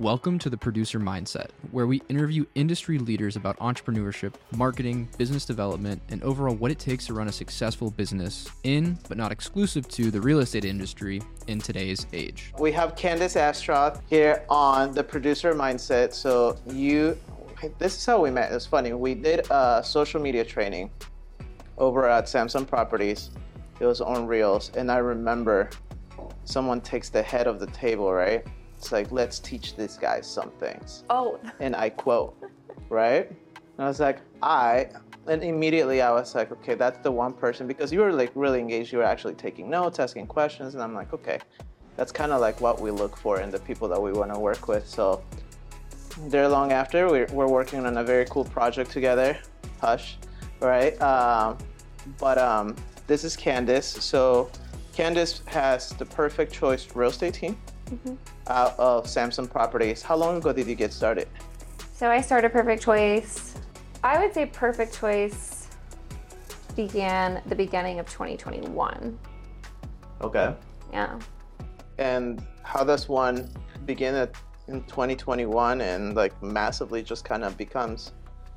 Welcome to the Producer Mindset, where we interview industry leaders about entrepreneurship, marketing, business development, and overall what it takes to run a successful business in, but not exclusive to, the real estate industry in today's age. We have Candyce Astroth here on the Producer Mindset. So you, this is how we met. It's funny. We did a social media training over at Samson Properties. It was on Reels, and I remember someone takes the head of the table, right? It's like, let's teach these guys some things. Oh, And I quote, right? And I was like, I, and immediately I was like, okay, that's the one person because you were like really engaged. You were actually taking notes, asking questions, and I'm like, okay, that's kind of like what we look for in the people that we want to work with. So there long after, we're, we're working on a very cool project together, Hush, right? Um, but um, this is Candyce. So Candyce has the perfect choice real estate team Mm-hmm. out of Samson Properties. How long ago did you get started? so I started Perfect Choice. I would say Perfect Choice began the beginning of 2021. Okay. Yeah. And how does one begin at, in 2021 and like massively just kind of becomes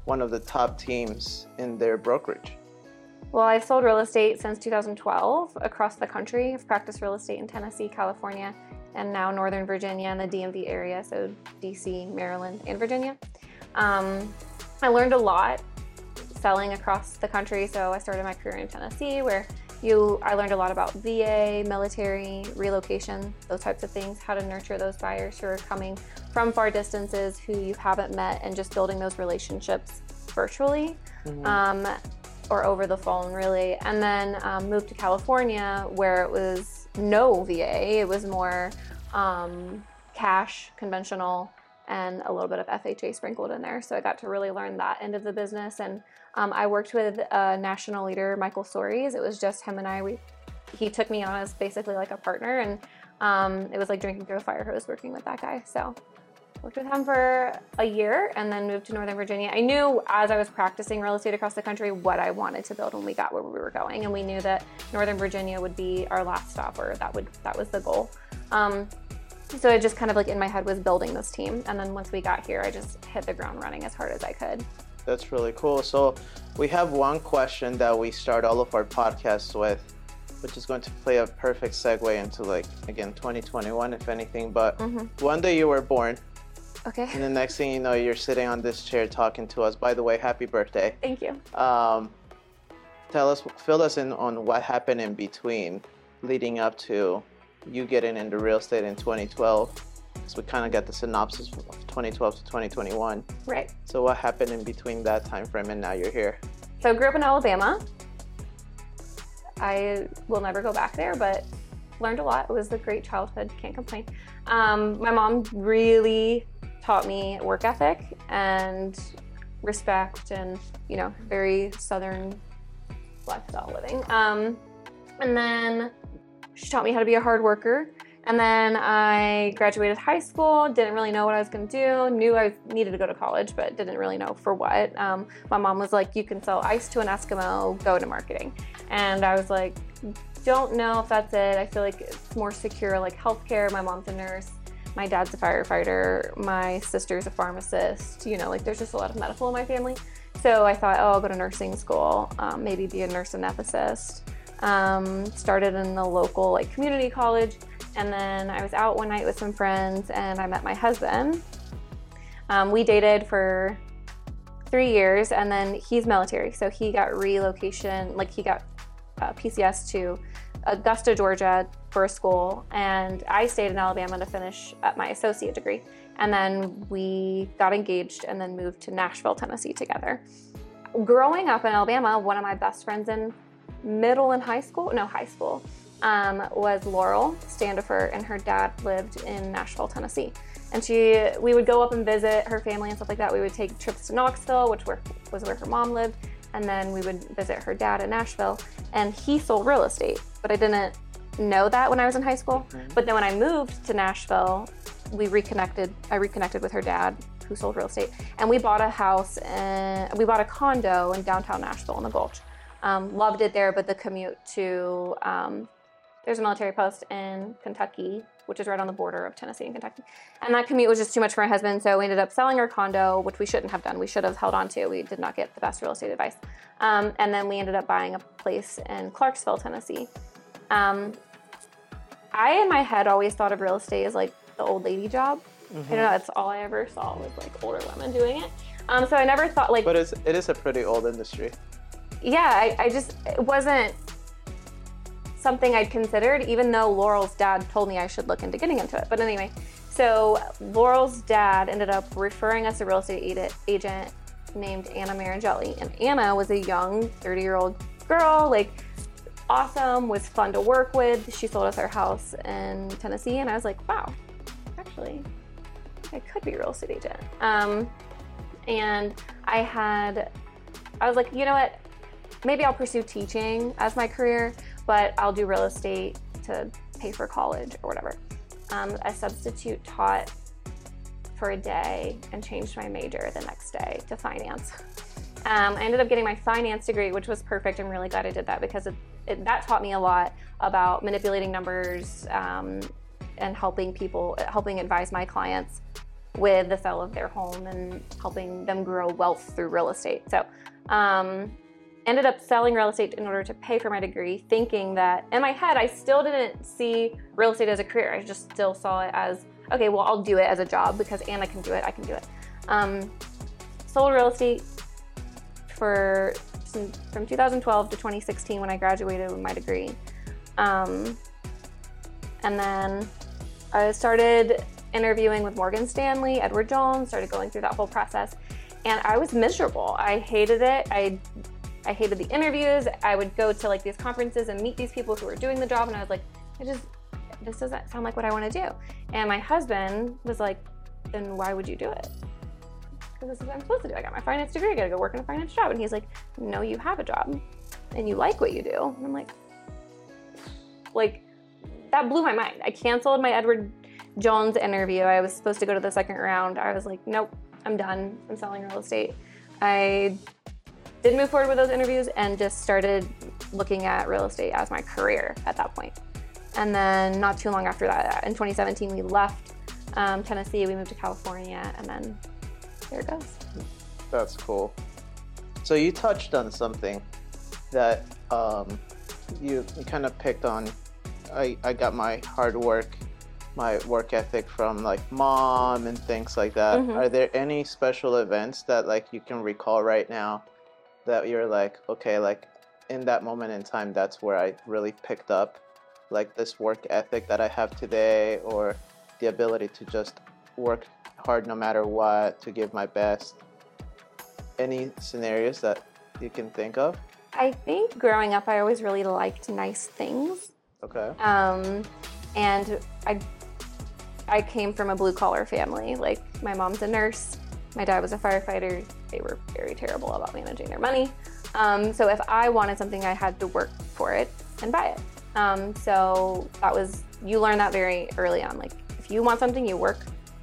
one of the top teams in their brokerage? Well, I've sold real estate since 2012 across the country. I've practiced real estate in Tennessee, California, and now Northern Virginia and the DMV area, so DC, Maryland, and Virginia. Um, I learned a lot selling across the country, so I started my career in Tennessee, where you I learned a lot about VA, military, relocation, those types of things, how to nurture those buyers who are coming from far distances who you haven't met, and just building those relationships virtually um, or over the phone, really. And then um, moved to California where it was no VA, it was more um, cash, conventional, and a little bit of FHA sprinkled in there. So I got to really learn that end of the business. And um, I worked with a national leader, Michael Sories. It was just him and I. We, he took me on as basically like a partner, and um, it was like drinking through a fire hose working with that guy. So worked with him for a year and then moved to Northern Virginia. I knew as I was practicing real estate across the country what I wanted to build when we got where we were going, and we knew that Northern Virginia would be our last stop, or that would that was the goal. Um, so it just kind of like in my head was building this team, and then once we got here, I just hit the ground running as hard as I could. That's really cool. So we have one question that we start all of our podcasts with, which is going to play a perfect segue into like again 2021, if anything. But one day you were born, Okay. and the next thing you know, you're sitting on this chair talking to us. By the way, happy birthday. Thank you. Um, tell us, fill us in on what happened in between, leading up to you getting into real estate in 2012. So we kind of got the synopsis of 2012 to 2021. Right. So what happened in between that time frame and now you're here? So I grew up in Alabama. I will never go back there, but learned a lot. It was a great childhood. Can't complain. Um, my mom really taught me work ethic and respect, and you know, very southern lifestyle living. Um, and then she taught me how to be a hard worker. And then I graduated high school, didn't really know what I was going to do, knew I needed to go to college, but didn't really know for what. Um, my mom was like, You can sell ice to an Eskimo, go to marketing. And I was like, Don't know if that's it. I feel like it's more secure, like healthcare. My mom's a nurse, my dad's a firefighter, my sister's a pharmacist. You know, like there's just a lot of medical in my family. So I thought, Oh, I'll go to nursing school, um, maybe be a nurse anesthetist. Um, started in the local like community college and then I was out one night with some friends and I met my husband. Um, we dated for three years and then he's military, so he got relocation, like he got uh, PCS to Augusta, Georgia for school, and I stayed in Alabama to finish up my associate degree. And then we got engaged and then moved to Nashville, Tennessee together. Growing up in Alabama, one of my best friends in middle and high school, no, high school, um, was Laurel Standifer, and her dad lived in Nashville, Tennessee. And she, we would go up and visit her family and stuff like that. We would take trips to Knoxville, which were, was where her mom lived, and then we would visit her dad in Nashville. And he sold real estate, but I didn't know that when I was in high school. But then when I moved to Nashville, we reconnected. I reconnected with her dad, who sold real estate, and we bought a house and we bought a condo in downtown Nashville in the Gulch. Um, loved it there, but the commute to um, there's a military post in Kentucky, which is right on the border of Tennessee and Kentucky. And that commute was just too much for my husband, so we ended up selling our condo, which we shouldn't have done. We should have held on to. We did not get the best real estate advice. Um, and then we ended up buying a place in Clarksville, Tennessee. Um, I, in my head, always thought of real estate as like the old lady job. I don't know. That's all I ever saw was like older women doing it. Um, so I never thought like But it's, it is a pretty old industry. yeah, I, I just it wasn't something I'd considered, even though Laurel's dad told me I should look into getting into it. But anyway, so Laurel's dad ended up referring us a real estate agent named Anna Marangelli, and Anna was a young 30 year old girl, like awesome, was fun to work with. She sold us our house in Tennessee, and I was like, wow, actually, I could be a real estate agent. Um, and I had, I was like, you know what? Maybe I'll pursue teaching as my career, but I'll do real estate to pay for college or whatever. Um, I substitute taught for a day and changed my major the next day to finance. Um, I ended up getting my finance degree, which was perfect. I'm really glad I did that because it, it, that taught me a lot about manipulating numbers um, and helping people, helping advise my clients with the sale of their home and helping them grow wealth through real estate. So, um, ended up selling real estate in order to pay for my degree, thinking that in my head, I still didn't see real estate as a career. I just still saw it as, okay, well, I'll do it as a job because Anna can do it, I can do it. Um, sold real estate for from 2012 to 2016 when I graduated with my degree. Um, and then I started interviewing with Morgan Stanley, Edward Jones, started going through that whole process. And I was miserable. I hated it. I I hated the interviews. I would go to like these conferences and meet these people who were doing the job and I was like, I just this doesn't sound like what I want to do. And my husband was like, then why would you do it? Because this is what I'm supposed to do. I got my finance degree, I gotta go work in a finance job. And he's like, No, you have a job and you like what you do. And I'm like, like that blew my mind. I canceled my Edward Jones interview. I was supposed to go to the second round. I was like, nope, I'm done. I'm selling real estate. I didn't move forward with those interviews and just started looking at real estate as my career at that point. And then not too long after that, in 2017, we left um, Tennessee. We moved to California, and then there it goes. That's cool. So you touched on something that um, you, kind of picked on. I, I got my hard work, my work ethic from like mom and things like that. Mhm. Are there any special events that like you can recall right now that you're like, okay, like in that moment in time, that's where I really picked up like this work ethic that I have today, or the ability to just work hard no matter what, to give my best. Any scenarios that you can think of? I think growing up, I always really liked nice things. Okay. Um, and I, I came from a blue collar family. Like my mom's a nurse, my dad was a firefighter. They were very terrible about managing their money. Um, so if I wanted something, I had to work for it and buy it. Um, so that was you learn that very early on. Like if you want something, you work,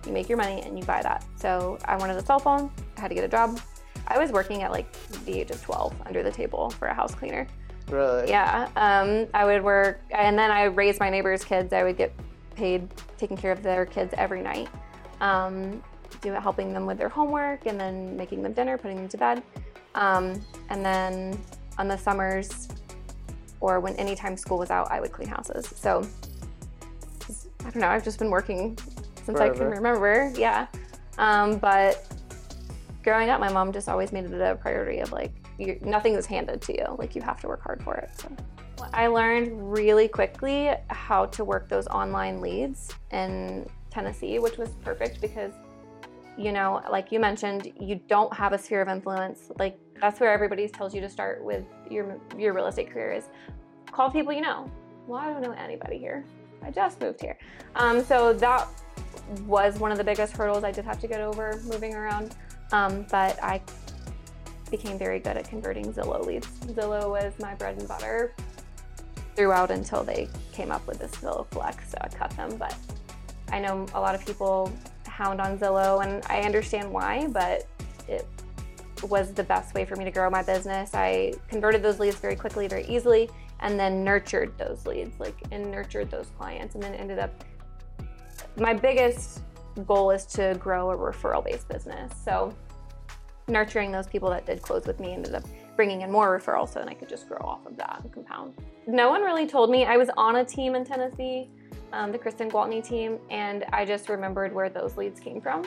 you make your money, and you buy that. So I wanted a cell phone. I had to get a job. I was working at like the age of 12 under the table for a house cleaner. Really? Yeah, um, I would work, and then I raised my neighbors' kids. I would get paid taking care of their kids every night, um, do it, helping them with their homework, and then making them dinner, putting them to bed, um, and then on the summers or when anytime school was out, I would clean houses. So I don't know. I've just been working since I can remember. Yeah, um, but growing up, my mom just always made it a priority of like, you, nothing is handed to you. Like, you have to work hard for it. So I learned really quickly how to work those online leads in Tennessee, which was perfect because, you know, like you mentioned, you don't have a sphere of influence. Like, that's where everybody tells you to start with your, your real estate career is call people you know. Well, I don't know anybody here. I just moved here. Um, so that was one of the biggest hurdles I did have to get over moving around. Um, but I became very good at converting Zillow leads. Zillow was my bread and butter throughout until they came up with this Zillow Flex, so I cut them. But I know a lot of people hound on Zillow, and I understand why, but it was the best way for me to grow my business. I converted those leads very quickly, very easily, and then nurtured those leads, like and nurtured those clients, and then ended up. My biggest goal is to grow a referral based business. So, nurturing those people that did close with me ended up bringing in more referrals, so then I could just grow off of that and compound. No one really told me I was on a team in Tennessee, um, the Kristen Gwaltney team, and I just remembered where those leads came from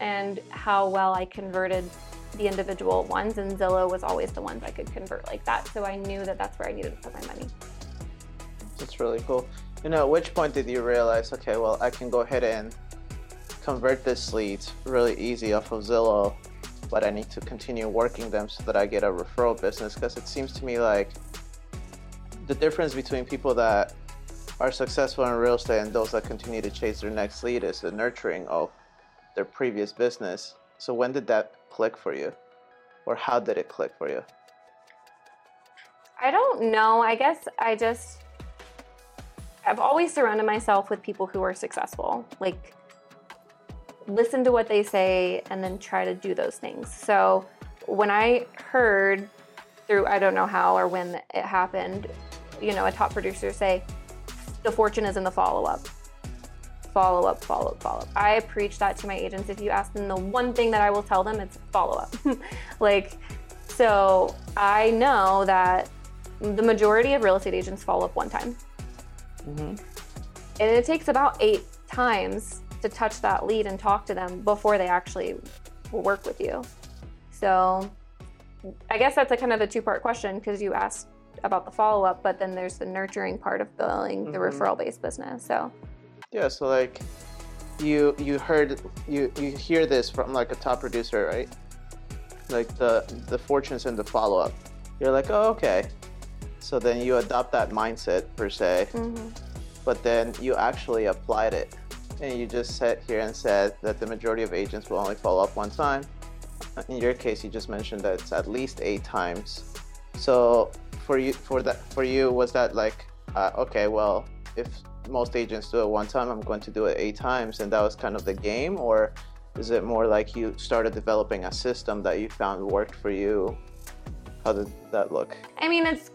and how well I converted the individual ones, and Zillow was always the ones I could convert like that. So I knew that that's where I needed to put my money. That's really cool. You know, at which point did you realize, okay, well, I can go ahead and convert this lead really easy off of Zillow, but I need to continue working them so that I get a referral business? Because it seems to me like the difference between people that are successful in real estate and those that continue to chase their next lead is the nurturing of their previous business. So when did that click for you? Or how did it click for you? I don't know. I guess I just I've always surrounded myself with people who are successful. Like listen to what they say and then try to do those things. So when I heard through I don't know how or when it happened, you know, a top producer say the fortune is in the follow up follow up, follow up, follow up. I preach that to my agents. If you ask them the one thing that I will tell them, it's follow up. like, so I know that the majority of real estate agents follow up one time. Mm-hmm. And it takes about eight times to touch that lead and talk to them before they actually will work with you. So I guess that's a kind of a two part question because you asked about the follow up, but then there's the nurturing part of building the mm-hmm. referral based business. So yeah, so like you you heard you you hear this from like a top producer, right? Like the the fortunes and the follow up. You're like, oh okay. So then you adopt that mindset per se, mm-hmm. but then you actually applied it, and you just sat here and said that the majority of agents will only follow up one time. In your case, you just mentioned that it's at least eight times. So for you for that for you was that like uh, okay well if most agents do it one time, I'm going to do it eight times, and that was kind of the game, or is it more like you started developing a system that you found worked for you? How did that look? I mean, it's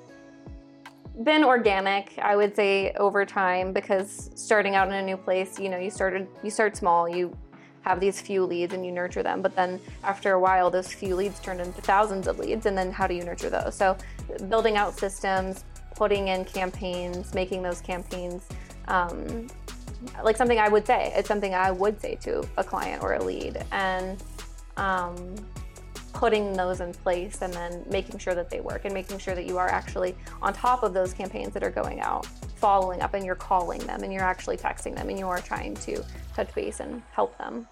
been organic, I would say, over time because starting out in a new place, you know, you started you start small, you have these few leads and you nurture them, but then after a while those few leads turn into thousands of leads and then how do you nurture those? So building out systems, putting in campaigns, making those campaigns um, like something I would say. It's something I would say to a client or a lead, and um, putting those in place and then making sure that they work and making sure that you are actually on top of those campaigns that are going out, following up, and you're calling them and you're actually texting them and you are trying to touch base and help them.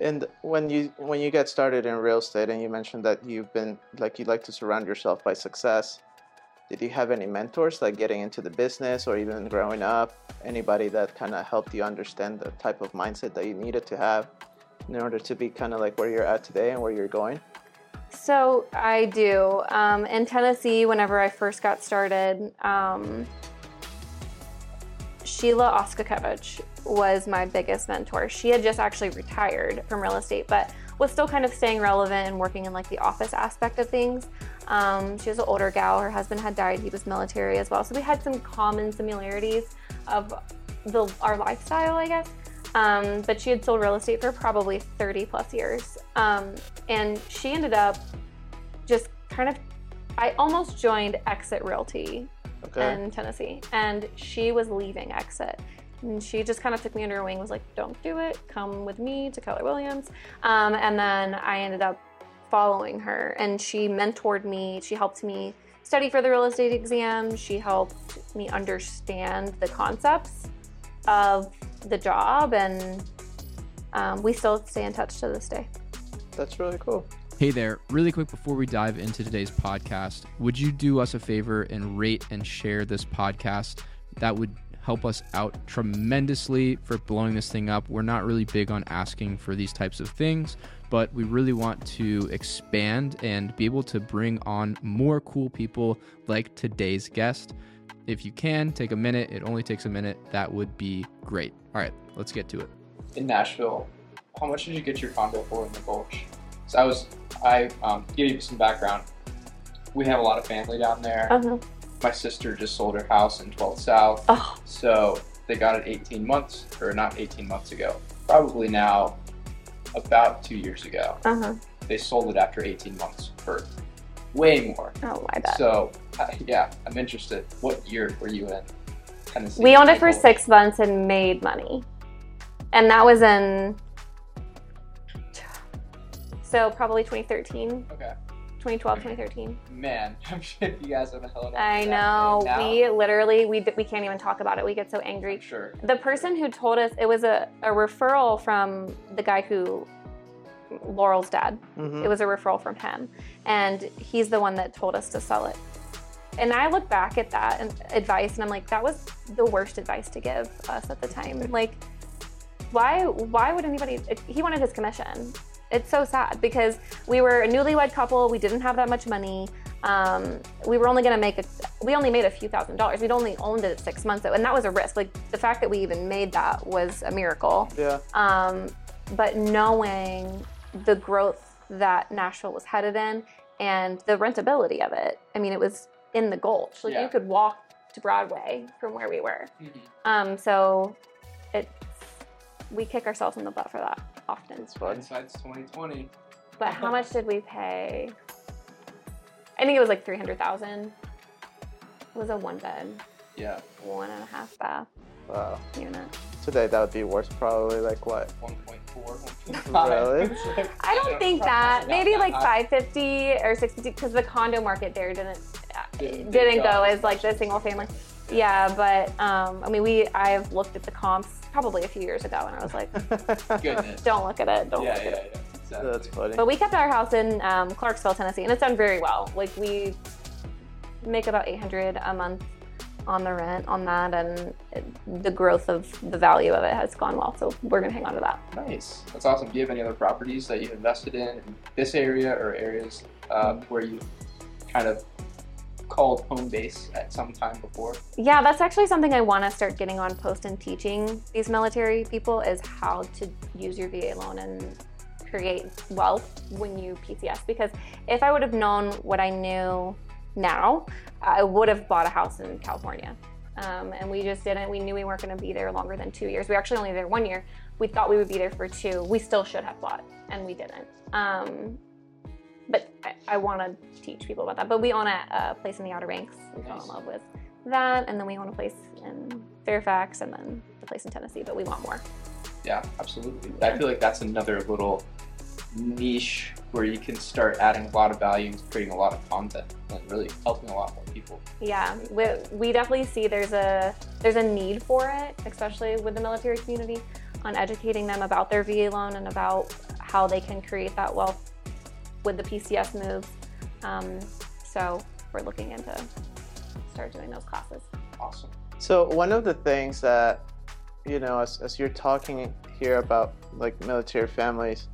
And when you when you get started in real estate, and you mentioned that you've been like you like to surround yourself by success did you have any mentors like getting into the business or even growing up? Anybody that kind of helped you understand the type of mindset that you needed to have in order to be kind of like where you're at today and where you're going? So i do. Um, in tennessee whenever i first got started um, sheila Oskakovich was my biggest mentor she had just actually retired from real estate but was still kind of staying relevant and working in like the office aspect of things um, she was an older gal. Her husband had died. He was military as well. So we had some common similarities of the, our lifestyle, I guess. Um, but she had sold real estate for probably 30 plus years. Um, and she ended up just kind of, I almost joined Exit Realty okay. in Tennessee. And she was leaving Exit. And she just kind of took me under her wing, was like, don't do it, come with me to Keller Williams. Um, and then I ended up following her and she mentored me. She helped me study for the real estate exam. She helped me understand the concepts of the job and um, we still stay in touch to this day. That's really cool. Hey there, really quick before we dive into today's podcast, would you do us a favor and rate and share this podcast? That would help us out tremendously for blowing this thing up. We're not really big on asking for these types of things but we really want to expand and be able to bring on more cool people like today's guest. If you can, take a minute. It only takes a minute. That would be great. All right, let's get to it. In Nashville, how much did you get your condo for in the Gulch? So I was, I um, give you some background. We have a lot of family down there. Uh-huh. my sister just sold her house in 12th South. Oh, So they got it 18 months, or not 18 months ago, probably now about two years ago. uh-huh. They sold it after 18 months for way more. Oh, I bet. So uh, yeah, I'm interested. What year were you in Tennessee? We owned it for six months and made money. And that was in, so probably 2013, Okay. 2012, 2013. Man, I'm sure you guys have a hell of a I that know. now. We literally, we, we can't even talk about it. We get so angry. I'm sure. The person who told us, it was a, a referral from the guy who, Laurel's dad. Mhm. It was a referral from him. And he's the one that told us to sell it. And I look back at that and advice and I'm like, that was the worst advice to give us at the time. Like, why why would anybody he wanted his commission. It's so sad because we were a newlywed couple, we didn't have that much money. Um, we were only gonna make a we only made a few thousand dollars. We'd only owned it six months and that was a risk. Like the fact that we even made that was a miracle. Yeah. Um, but knowing the growth that Nashville was headed in and the rentability of it, I mean, it was in the Gulch. Like Yeah. you could walk to Broadway from where we were. Mhm. Um, so it's we kick ourselves in the butt for that often. Hindsight's 2020. But how much did we pay? I think it was like three hundred thousand. It was a one bed, Yeah, one and a half bath Wow. unit. Today that would be worth probably like what? 1.4, 1.5. Really? It's like- I don't think that. Maybe like 550 or 650 because the condo market there didn't uh, Didn't- didn't go as like the single family. Yeah, but um, I mean, we I've looked at the comps probably a few years ago, and I was like, Goodness. don't look at it, don't Yeah, look yeah, at it. yeah. Exactly. That's funny. But we kept our house in um, Clarksville, Tennessee, and it's done very well. Like we make about 800 a month on the rent on that, and it, the growth of the value of it has gone well. So we're gonna hang on to that. Nice. That's awesome. Do you have any other properties that you've invested in in this area or areas uh, where you kind of called home base at some time before? Yeah, that's actually something I want to start getting on post and teaching these military people is how to use your VA loan and create wealth when you PCS. Because if I would have known what I knew now, I would have bought a house in California. Um, and we just didn't. We knew we weren't going to be there longer than two years. We were actually only there one year. We thought we would be there for two. We still should have bought, and we didn't. Um, but I, I want to teach people about that. But we own a, a place in the Outer Banks. We fell in love with that, and then we own a place in Fairfax, and then the place in Tennessee. But we want more. Yeah, absolutely. I feel like that's another little niche where you can start adding a lot of value and creating a lot of content and really helping a lot more people. Yeah, we, we definitely see there's a there's a need for it, especially with the military community, on educating them about their VA loan and about how they can create that wealth with the PCS moves. Um, so we're looking into start doing those classes. Awesome. So one of the things that you know, as, as you're talking here about like military families,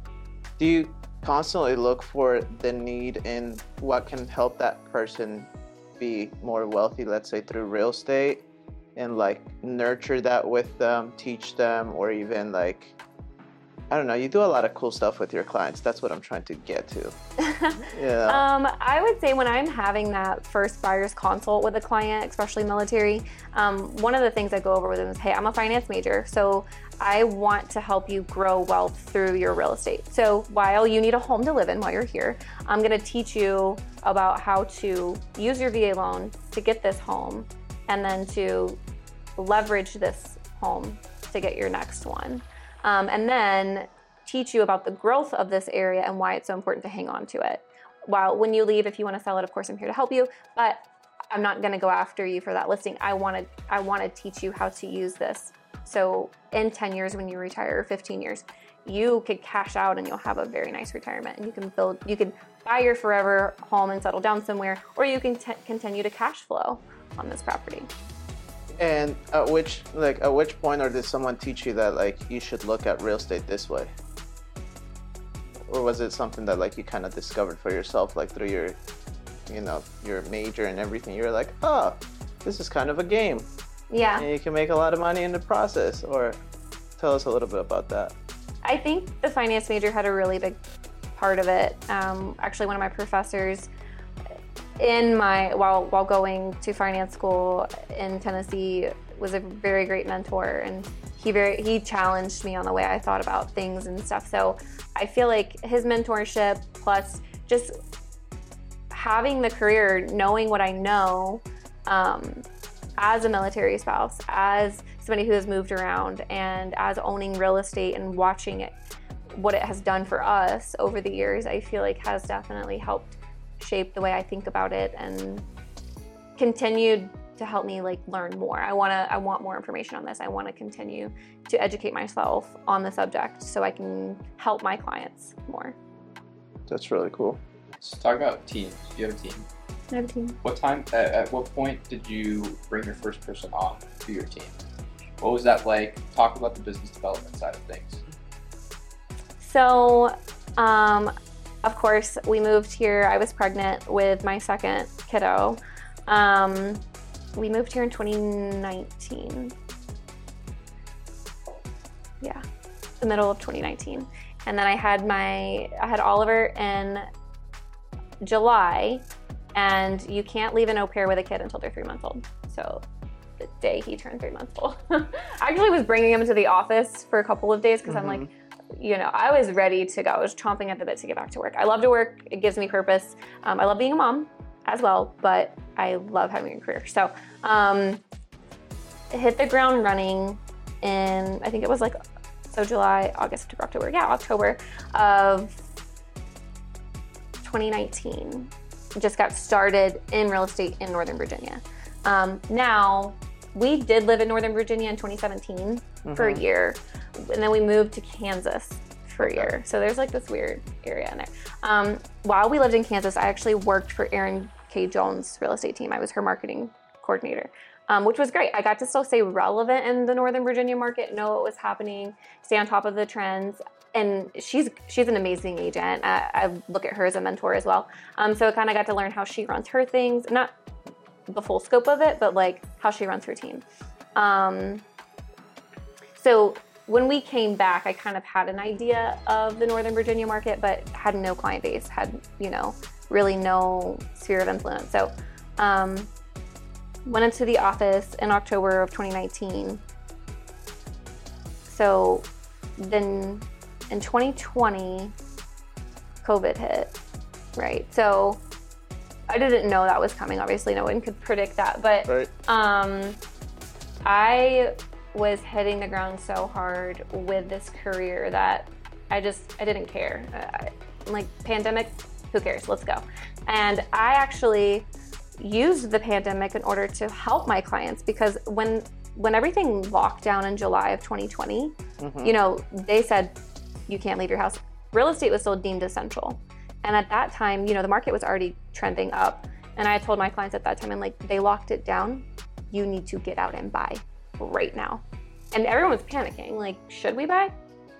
do you constantly look for the need in what can help that person be more wealthy, let's say through real estate, and like nurture that with them, teach them, or even like I don't know, you do a lot of cool stuff with your clients. That's what I'm trying to get to. Yeah. Um, I would say when I'm having that first buyer's consult with a client, especially military, um, one of the things I go over with them is, hey, I'm a finance major, so I want to help you grow wealth through your real estate. So while you need a home to live in while you're here, I'm going to teach you about how to use your VA loan to get this home, and then to leverage this home to get your next one. Um, and then teach you about the growth of this area and why it's so important to hang on to it. While when you leave, if you want to sell it, of course, I'm here to help you, but I'm not going to go after you for that listing. I want to I want to teach you how to use this. So in 10 years when you retire or 15 years, you could cash out and you'll have a very nice retirement and you can build you can buy your forever home and settle down somewhere or you can t- continue to cash flow on this property. And at which like at which point or did someone teach you that like you should look at real estate this way? Or was it something that like you kind of discovered for yourself like through your you know, your major and everything? You're like, "Oh, this is kind of a game. Yeah. And you can make a lot of money in the process." Or tell us a little bit about that. I think the finance major had a really big part of it. Um, actually, one of my professors, in my while while going to finance school in Tennessee was a very great mentor and he very he challenged me on the way I thought about things and stuff. So I feel like his mentorship plus just having the career, knowing what I know um, as a military spouse, as somebody who has moved around, and as owning real estate and watching it, what it has done for us over the years, I feel like has definitely helped shape the way I think about it and continued to help me like learn more. I want to I want more information on this. I want to continue to educate myself on the subject so I can help my clients more. That's really cool. Let's talk about teams. You have a team. I have a team. What time? At, at what point did you bring your first person on to your team? What was that like? Talk about the business development side of things. So, um, of course, we moved here. I was pregnant with my second kiddo. Um, we moved here in 2019. Yeah, the middle of 2019. And then I had my I had Oliver in July, and you can't leave an au pair with a kid until they're three months old. So the day he turned three months old, I actually was bringing him to the office for a couple of days because I'm like, you know, I was ready to go. I was chomping at the bit to get back to work. I love to work. It gives me purpose. Um, I love being a mom as well, but I love having a career. So, um, hit the ground running in, I think it was like, so July, August, October. Yeah, October of 2019. Just got started in real estate in Northern Virginia. Um, now, we did live in Northern Virginia in 2017 for a Mhm. year, and then we moved to Kansas for a year. So there's like this weird area in there. Um, while we lived in Kansas, I actually worked for Erin K. Jones' real estate team. I was her marketing coordinator, um, which was great. I got to still stay relevant in the Northern Virginia market, know what was happening, stay on top of the trends. And she's she's an amazing agent. I, I look at her as a mentor as well. Um, so I kind of got to learn how she runs her things, not the full scope of it, but like how she runs her team. Um, so when we came back, I kind of had an idea of the Northern Virginia market, but had no client base, had, you know, really no sphere of influence. So um, went into the office in October of 2019. So then in 2020, COVID hit, right? So I didn't know that was coming. Obviously, no one could predict that, but Right. um, I was hitting the ground so hard with this career that I just I didn't care. I, like pandemic, who cares? Let's go. And I actually used the pandemic in order to help my clients because when when everything locked down in July of 2020, Mhm. you know, they said you can't leave your house. Real estate was still deemed essential. And at that time, you know, the market was already trending up. And I told my clients at that time, and like, they locked it down. You need to get out and buy right now. And everyone was panicking. Like, should we buy?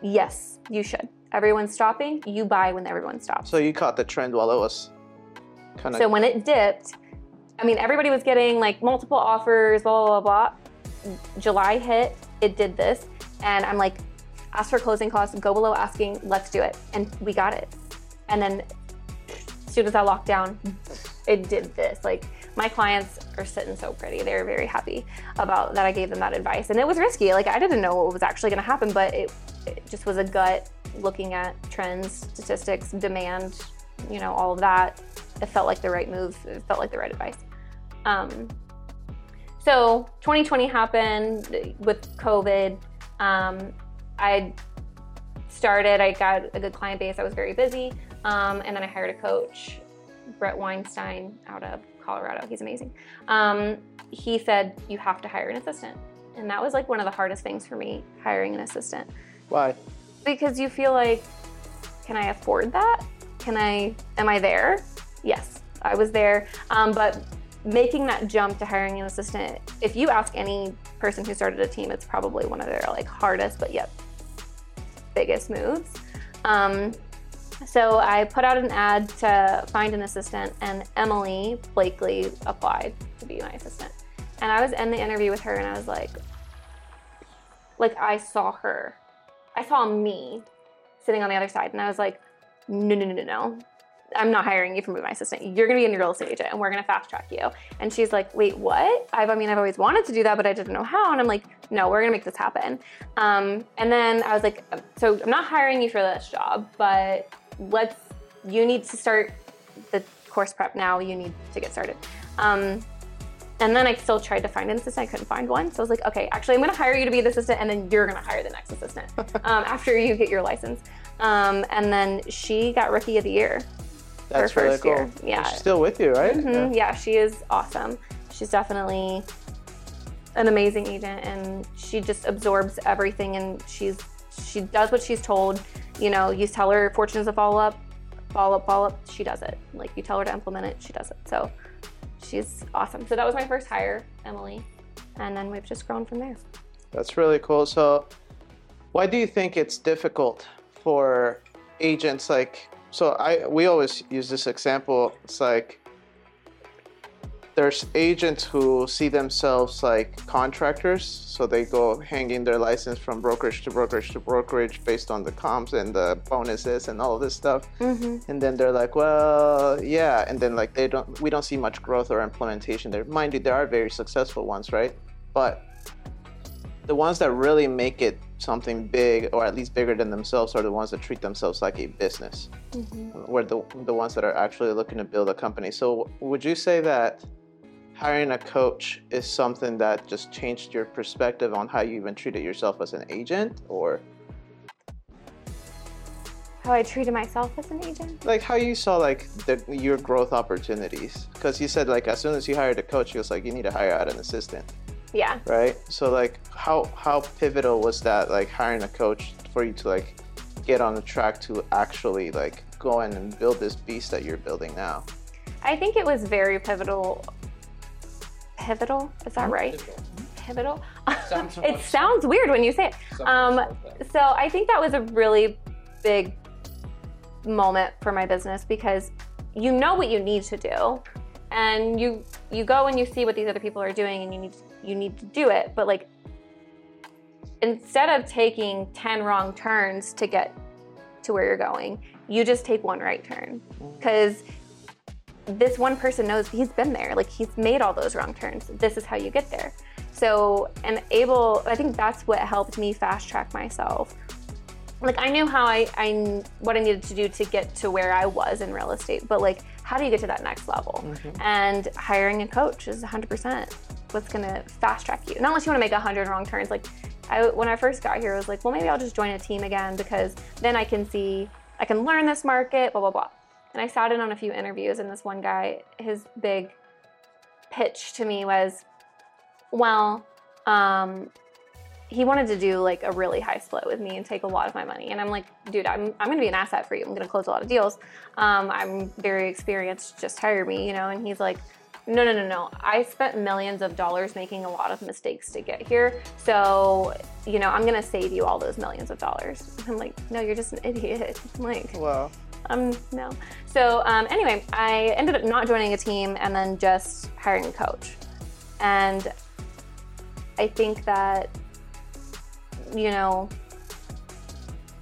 Yes, you should. Everyone's stopping. You buy when everyone stops. So you caught the trend while it was kind of. So when it dipped, I mean, everybody was getting like multiple offers, blah, blah, blah, blah. July hit, it did this. And I'm like, ask for closing costs, go below asking, let's do it. And we got it. And then as soon as I locked down, it did this. Like, my clients are sitting so pretty. They're very happy about that I gave them that advice. And it was risky. Like, I didn't know what was actually going to happen, but it, it just was a gut looking at trends, statistics, demand, you know, all of that. It felt like the right move. It felt like the right advice. Um, so 2020 happened with COVID. Um, I started, I got a good client base. I was very busy. Um, and then I hired a coach, Brett Weinstein, out of Colorado. He's amazing. Um, he said, You have to hire an assistant. And that was like one of the hardest things for me, hiring an assistant Why? because you feel like can i afford that can i am i there yes i was there um, but making that jump to hiring an assistant if you ask any person who started a team it's probably one of their like hardest but yet biggest moves um, so i put out an ad to find an assistant and emily blakely applied to be my assistant and i was in the interview with her and i was like like i saw her I saw me sitting on the other side, and I was like, no, no, no, no, no. I'm not hiring you for my assistant. You're gonna be a real estate agent and we're gonna fast track you. And she's like, wait, what? I've, I mean, I've always wanted to do that, but I didn't know how. And I'm like, no, we're gonna make this happen. Um, and then I was like, so I'm not hiring you for this job, but let's, you need to start the course prep now. You need to get started. Um, and then I still tried to find an assistant. I couldn't find one. So I was like, okay, actually, I'm going to hire you to be the assistant, and then you're going to hire the next assistant um, after you get your license. Um, and then she got rookie of the year. That's her really first cool. year. Yeah. She's still with you, right? Mhm, yeah, she is awesome. She's definitely an amazing agent, and she just absorbs everything. And she's she does what she's told. You know, you tell her fortunes to follow up, follow up, follow up. She does it. Like you tell her to implement it, she does it. So she's awesome. So that was my first hire, Emily, and then we've just grown from there. That's really cool. So, why do you think it's difficult for agents like so I we always use this example. It's like there's agents who see themselves like contractors, so they go hanging their license from brokerage to brokerage to brokerage based on the comps and the bonuses and all of this stuff. Mm-hmm. And then they're like, well, yeah. And then like they don't, we don't see much growth or implementation there. Mind you, there are very successful ones, right? But the ones that really make it something big or at least bigger than themselves are the ones that treat themselves like a business. Mm-hmm. We're the the ones that are actually looking to build a company. So would you say that hiring a coach is something that just changed your perspective on how you even treated yourself as an agent or How I treated myself as an agent. like how you saw like the, your growth opportunities because you said like as soon as you hired a coach you was like you need to hire out an assistant Yeah. right so like how how pivotal was that like hiring a coach for you to like get on the track to actually like go in and build this beast that you're building now I think it was very pivotal. Pivotal? Is that right? Pivotal? Sounds it sounds weird when you say it. Um. So I think that was a really big moment for my business because you know what you need to do, and you you go and you see what these other people are doing, and you need you need to do it. But like instead of taking ten wrong turns to get to where you're going, you just take one right turn because this one person knows he's been there. Like he's made all those wrong turns. This is how you get there. So and able i think that's what helped me fast track myself. Like i knew how I, I what i needed to do to get to where i was in real estate but like how do you get to that next level? Mm-hmm. And hiring a coach is 100% what's going to fast track you. Not unless you want to make 100 wrong turns. Like I, when i first got here i was like well maybe i'll just join a team again because then i can see i can learn this market blah blah blah and I sat in on a few interviews, and this one guy, his big pitch to me was, well, um, he wanted to do like a really high split with me and take a lot of my money. And I'm like, dude, I'm, I'm gonna be an asset for you. I'm gonna close a lot of deals. Um, I'm very experienced, just hire me, you know? And he's like, no, no, no, no. I spent millions of dollars making a lot of mistakes to get here. So, you know, I'm gonna save you all those millions of dollars. I'm like, no, you're just an idiot. I'm like, wow um, no. So um, anyway, I ended up not joining a team and then just hiring a coach. And I think that, you know,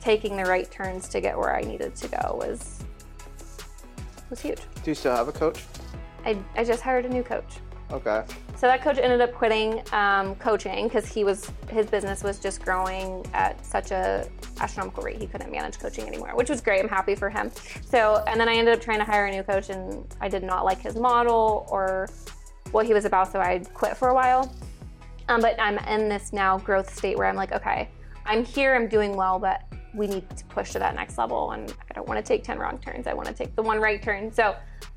taking the right turns to get where I needed to go was was huge. do you still have a coach I, I just hired a new coach. okay So that coach ended up quitting um, coaching because he was his business was just growing at such a astronomical rate he couldn't manage coaching anymore, which was great. I'm happy for him. So and then I ended up trying to hire a new coach and I did not like his model or what he was about, so I quit for a while. Um, but I'm in this now growth state where I'm like, okay, I'm here, I'm doing well, but we need to push to that next level and I don't want to take 10 wrong turns. I want to take the one right turn. So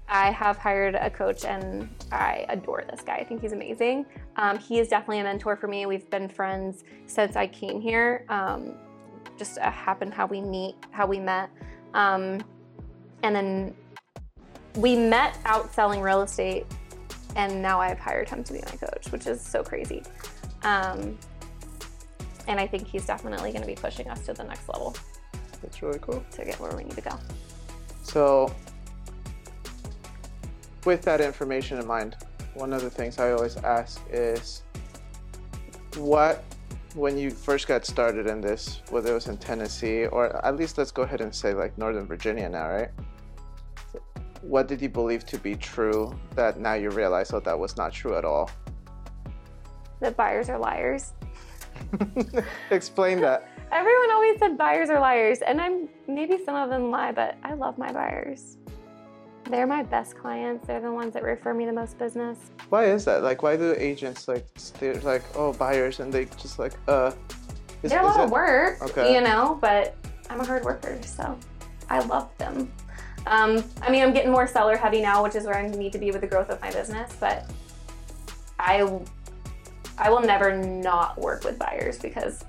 I have hired a coach and I adore this guy. I think he's amazing. Um, he is definitely a mentor for me. We've been friends since I came here. Um, just uh, happened how we meet, how we met. Um, and then we met out selling real estate and now I've hired him to be my coach, which is so crazy. Um, and I think he's definitely going to be pushing us to the next level that's really cool to get where we need to go. So, with that information in mind, one of the things I always ask is what, when you first got started in this, whether it was in Tennessee or at least let's go ahead and say like Northern Virginia now, right? what did you believe to be true that now you realize oh that was not true at all? That buyers are liars. Explain that. Everyone always said buyers are liars, and I'm maybe some of them lie, but I love my buyers. They're my best clients. They're the ones that refer me the most business. Why is that? Like, why do agents like they're like, oh, buyers, and they just like, uh, is, They're a lot of work, Okay. you know, but I'm a hard worker, so I love them. Um, I mean, I'm getting more seller heavy now, which is where I need to be with the growth of my business, but I I will never not work with buyers because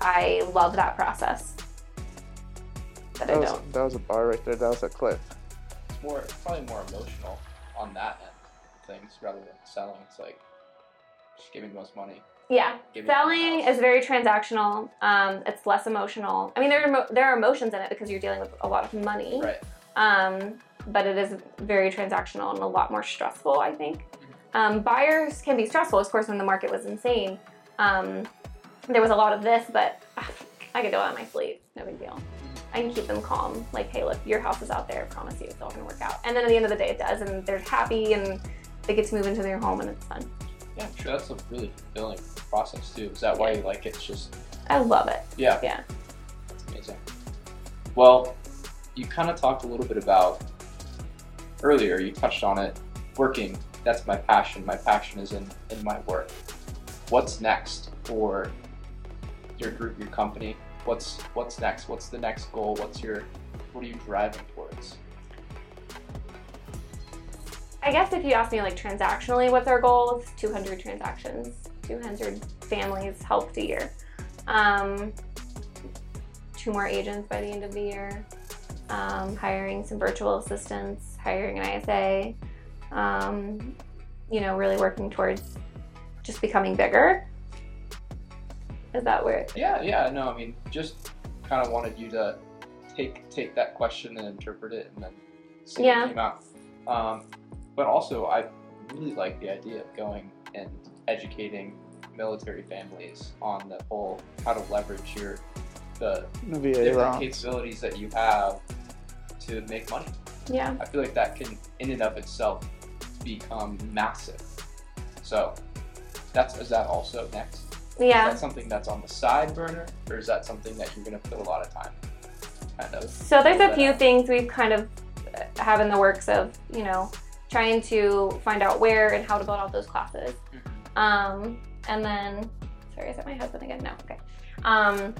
I love that process. But I That was, don't. that was a bar right there. That was a clip. It's more probably more emotional on that end of things rather than selling. It's like just giving the most money. Yeah, Give me my selling is very transactional. Um, it's less emotional. I mean, there are emo- there are emotions in it because you're dealing with a lot of money. Right. um, but it is very transactional and a lot more stressful, I think. Um, buyers can be stressful, of course, when the market was insane. Um, there was a lot of this, but ah, I could do it on my sleep, no big deal. I can keep them calm, like, hey, look, your house is out there, I promise you, it's all gonna work out. And then at the end of the day, it does, and they're happy and they get to move into their home and it's fun. Yeah, I'm sure that's a really fulfilling process too. Is that why you like it? It's just I love it. yeah. Yeah. It's amazing. Well, you kind of talked a little bit about earlier. You touched on it. Working. That's my passion. My passion is in in my work. What's next for your group, your company? What's what's next? What's the next goal? What's your what are you driving towards? I guess if you ask me like transactionally, what's our goal? It's 200 transactions, 200 families helped a year. Um, two more agents by the end of the year. Um, hiring some virtual assistants, hiring an ISA. Um, you know, really working towards just becoming bigger. Is that where? Yeah, yeah. No, I mean, just kind of wanted you to take take that question and interpret it, and then see Yeah. what came out. Um, but also, I really like the idea of going and educating military families on the whole how to leverage your the VA different loan. capabilities that you have to make money. Yeah. I feel like that can, in and of itself, become massive. So, that's is that also next? Is Yeah. that something that's on the side burner, or is that something that you're going to put a lot of time, kind of? So there's a few out? things we've kind of uh, have in the works of, you know, trying to find out where and how to build out those classes. Mhm. Um, and then, sorry, is that my husband again? No, okay. Um,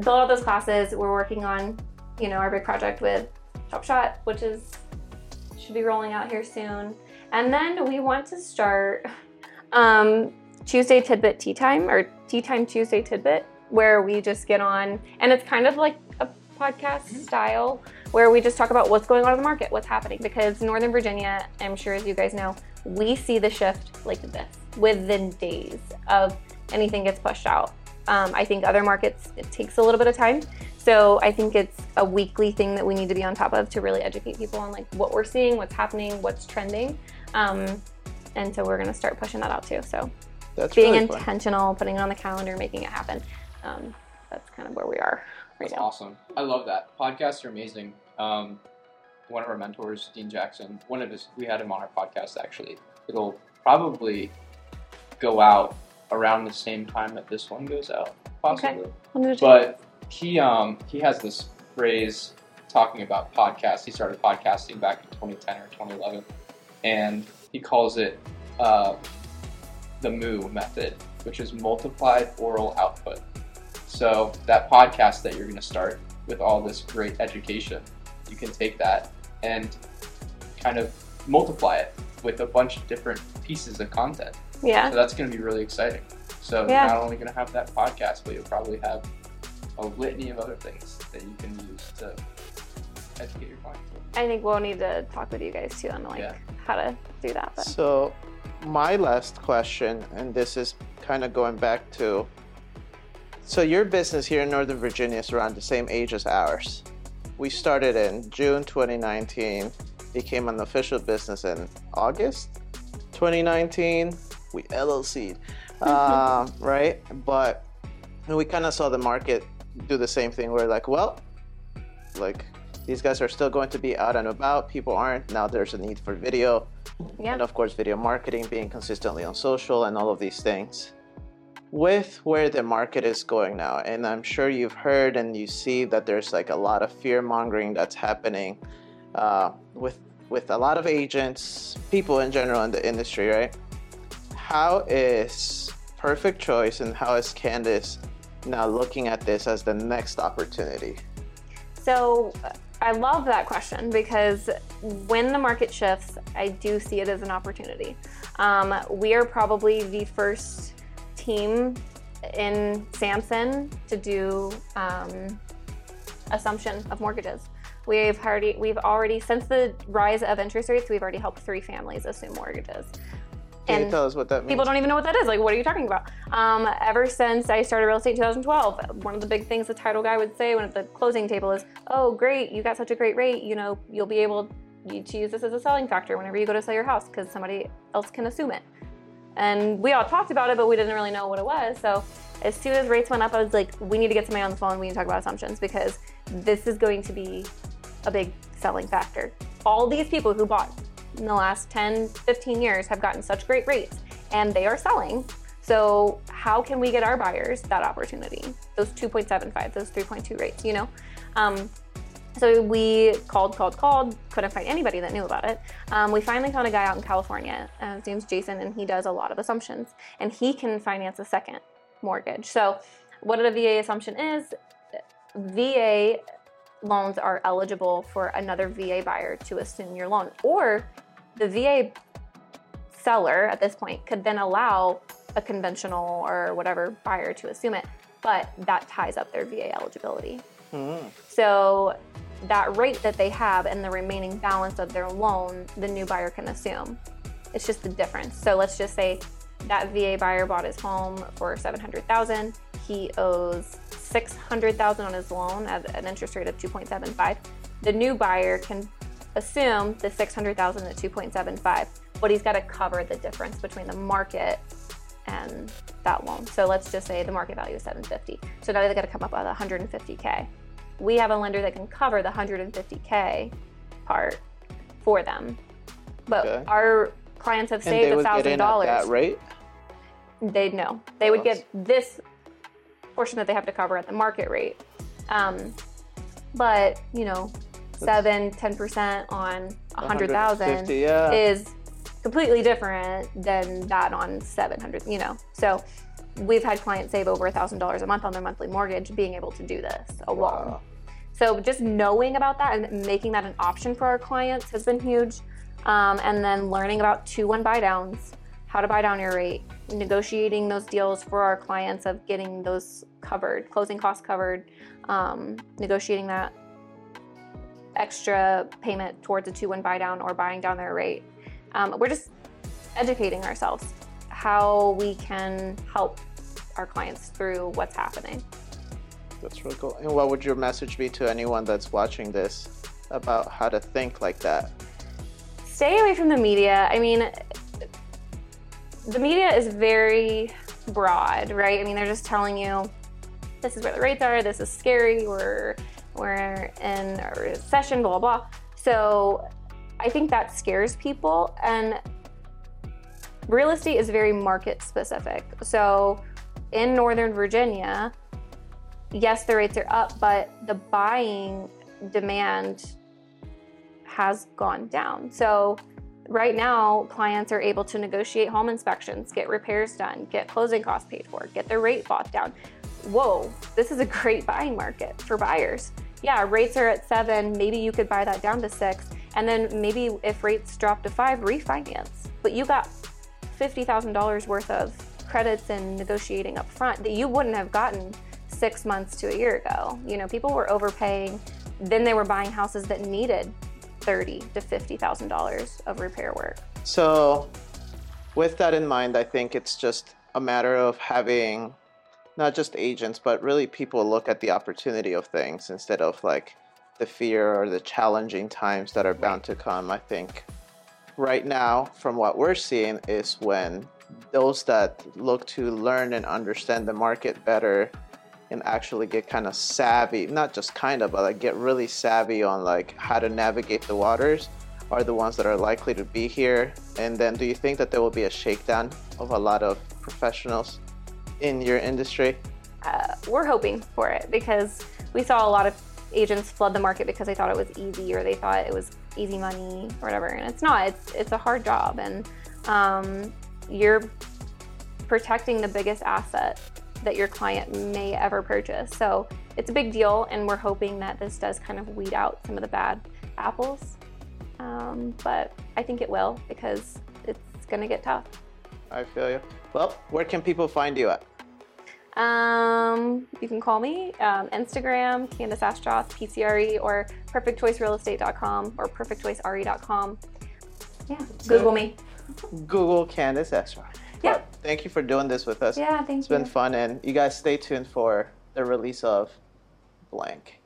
build out those classes. We're working on, you know, our big project with Top Shot, which is should be rolling out here soon. And then we want to start um, Tuesday Tidbit Tea Time or Tea Time Tuesday Tidbit, where we just get on, and it's kind of like a podcast style where we just talk about what's going on in the market, what's happening. Because Northern Virginia, I'm sure as you guys know, we see the shift like this within days of anything gets pushed out. Um, I think other markets, it takes a little bit of time. So I think it's a weekly thing that we need to be on top of to really educate people on like what we're seeing, what's happening, what's trending. Um, and so we're going to start pushing that out too. So That's being really fun. intentional, putting it on the calendar, making it happen. Um, that's kind of where we are right That's now. awesome. I love that. Podcasts are amazing. Um, one of our mentors, Dean Jackson, one of his, we had him on our podcast actually. It'll probably go out around the same time that this one goes out, possibly. I'm gonna check. But he um he has this phrase talking about podcasts. He started podcasting back in 2010 or 2011, and he calls it uh, the Moo method, which is multiplied oral output. So that podcast that you're going to start with all this great education, you can take that and kind of multiply it with a bunch of different pieces of content. yeah. So that's going to be really exciting. So Yeah. you're not only going to have that podcast, but you'll probably have a litany of other things that you can use to educate your clients. I think we'll need to talk with you guys too on like Yeah. how to do that. But So, my last question, and this is kind of going back to so your business here in Northern Virginia is around the same age as ours. We started in June 2019, became an official business in August 2019. We LLC'd, um, right? But we kind of saw the market do the same thing. We're like, well, like these guys are still going to be out and about. People aren't. Now there's a need for video. Yeah. And of course, video marketing, being consistently on social, and all of these things. With where the market is going now, and I'm sure you've heard and you see that there's like a lot of fear mongering that's happening uh, with with a lot of agents, people in general in the industry, right? How is Perfect Choice and how is Candyce now looking at this as the next opportunity? So I love that question because when the market shifts, I do see it as an opportunity. Um, we are probably the first team in Samson to do um, assumption of mortgages. We've already, we've already, since the rise of interest rates, we've already helped three families assume mortgages. Can you tell us what that means? People don't even know what that is. Like, what are you talking about? Um, ever since I started real estate in 2012, one of the big things the title guy would say when at the closing table is, "Oh, great, you got such a great rate. You know, you'll be able to use this as a selling factor whenever you go to sell your house because somebody else can assume it." And we all talked about it, but we didn't really know what it was. So as soon as rates went up, I was like, "We need to get somebody on the phone. We need to talk about assumptions because this is going to be a big selling factor." All these people who bought in the last 10, 15 years have gotten such great rates and they are selling. So, how can we get our buyers that opportunity? Those 2.75, those 3.2 rates, you know? Um, so we called, called, called, couldn't find anybody that knew about it. Um, we finally found a guy out in California. Uh, his name's Jason, and he does a lot of assumptions, and he can finance a second mortgage. So, what a VA assumption is, VA loans are eligible for another VA buyer to assume your loan, or the VA seller at this point could then allow a conventional or whatever buyer to assume it, but that ties up their VA eligibility. Mm. So that rate that they have and the remaining balance of their loan, the new buyer can assume. It's just the difference. So let's just say that VA buyer bought his home for 700,000. He owes 600,000 on his loan at an interest rate of 2.75. The new buyer can assume the 600,000 at 2.75, but he's got to cover the difference between the market and that loan. So let's just say the market value is 750. So now they've got to come up with 150k. We have a lender that can cover the 150k part for them, but Okay. our clients have saved a thousand dollars. that rate? They'd know. They would get this portion that they have to cover at the market rate. Um, but you know, seven, ten percent on a hundred thousand yeah. is completely different than that on seven hundred. You know, so we've had clients save over a thousand dollars a month on their monthly mortgage being able to do this alone. Wow. So just knowing about that and making that an option for our clients has been huge. Um, and then learning about two one buy downs, how to buy down your rate, negotiating those deals for our clients of getting those covered, closing costs covered, um, negotiating that extra payment towards a two one buy down or buying down their rate. Um, we're just educating ourselves how we can help our clients through what's happening. That's really cool. And what would your message be to anyone that's watching this about how to think like that? stay away from the media. I mean, the media is very broad, right? I mean, they're just telling you this is where the rates are, this is scary, we're we're in a recession, blah blah. blah. So I think that scares people and real estate is very market specific. So in Northern Virginia, yes, the rates are up, but the buying demand has gone down. So right now, clients are able to negotiate home inspections, get repairs done, get closing costs paid for, get their rate bought down. Whoa, this is a great buying market for buyers. Yeah, rates are at seven, maybe you could buy that down to six, and then maybe if rates drop to five, refinance. But you got $50,000 worth of credits and negotiating up front that you wouldn't have gotten six months to a year ago. You know, people were overpaying. Then they were buying houses that needed thirty to fifty thousand dollars of repair work. So, with that in mind, I think it's just a matter of having not just agents, but really people look at the opportunity of things instead of like the fear or the challenging times that are bound to come. I think right now, from what we're seeing, is when those that look to learn and understand the market better and actually get kind of savvy, not just kind of, but like get really savvy on like how to navigate the waters are the ones that are likely to be here? And then do you think that there will be a shakedown of a lot of professionals in your industry? Uh, we're hoping for it because we saw a lot of agents flood the market because they thought it was easy or they thought it was easy money or whatever, and it's not. It's it's a hard job, and um, you're protecting the biggest asset that your client may ever purchase. So it's a big deal, and we're hoping that this does kind of weed out some of the bad apples. Um, but I think it will because it's going to get tough. I feel you. Well, where can people find you at? Um, you can call me um, Instagram, Candyce Astroth, PCRE, or perfectchoicerealestate.com or perfectchoicere.com. Yeah, Google me. Google Candyce Astroth. Yeah. But thank you for doing this with us. Yeah, thank It's you. It's been fun, and you guys stay tuned for the release of Blank.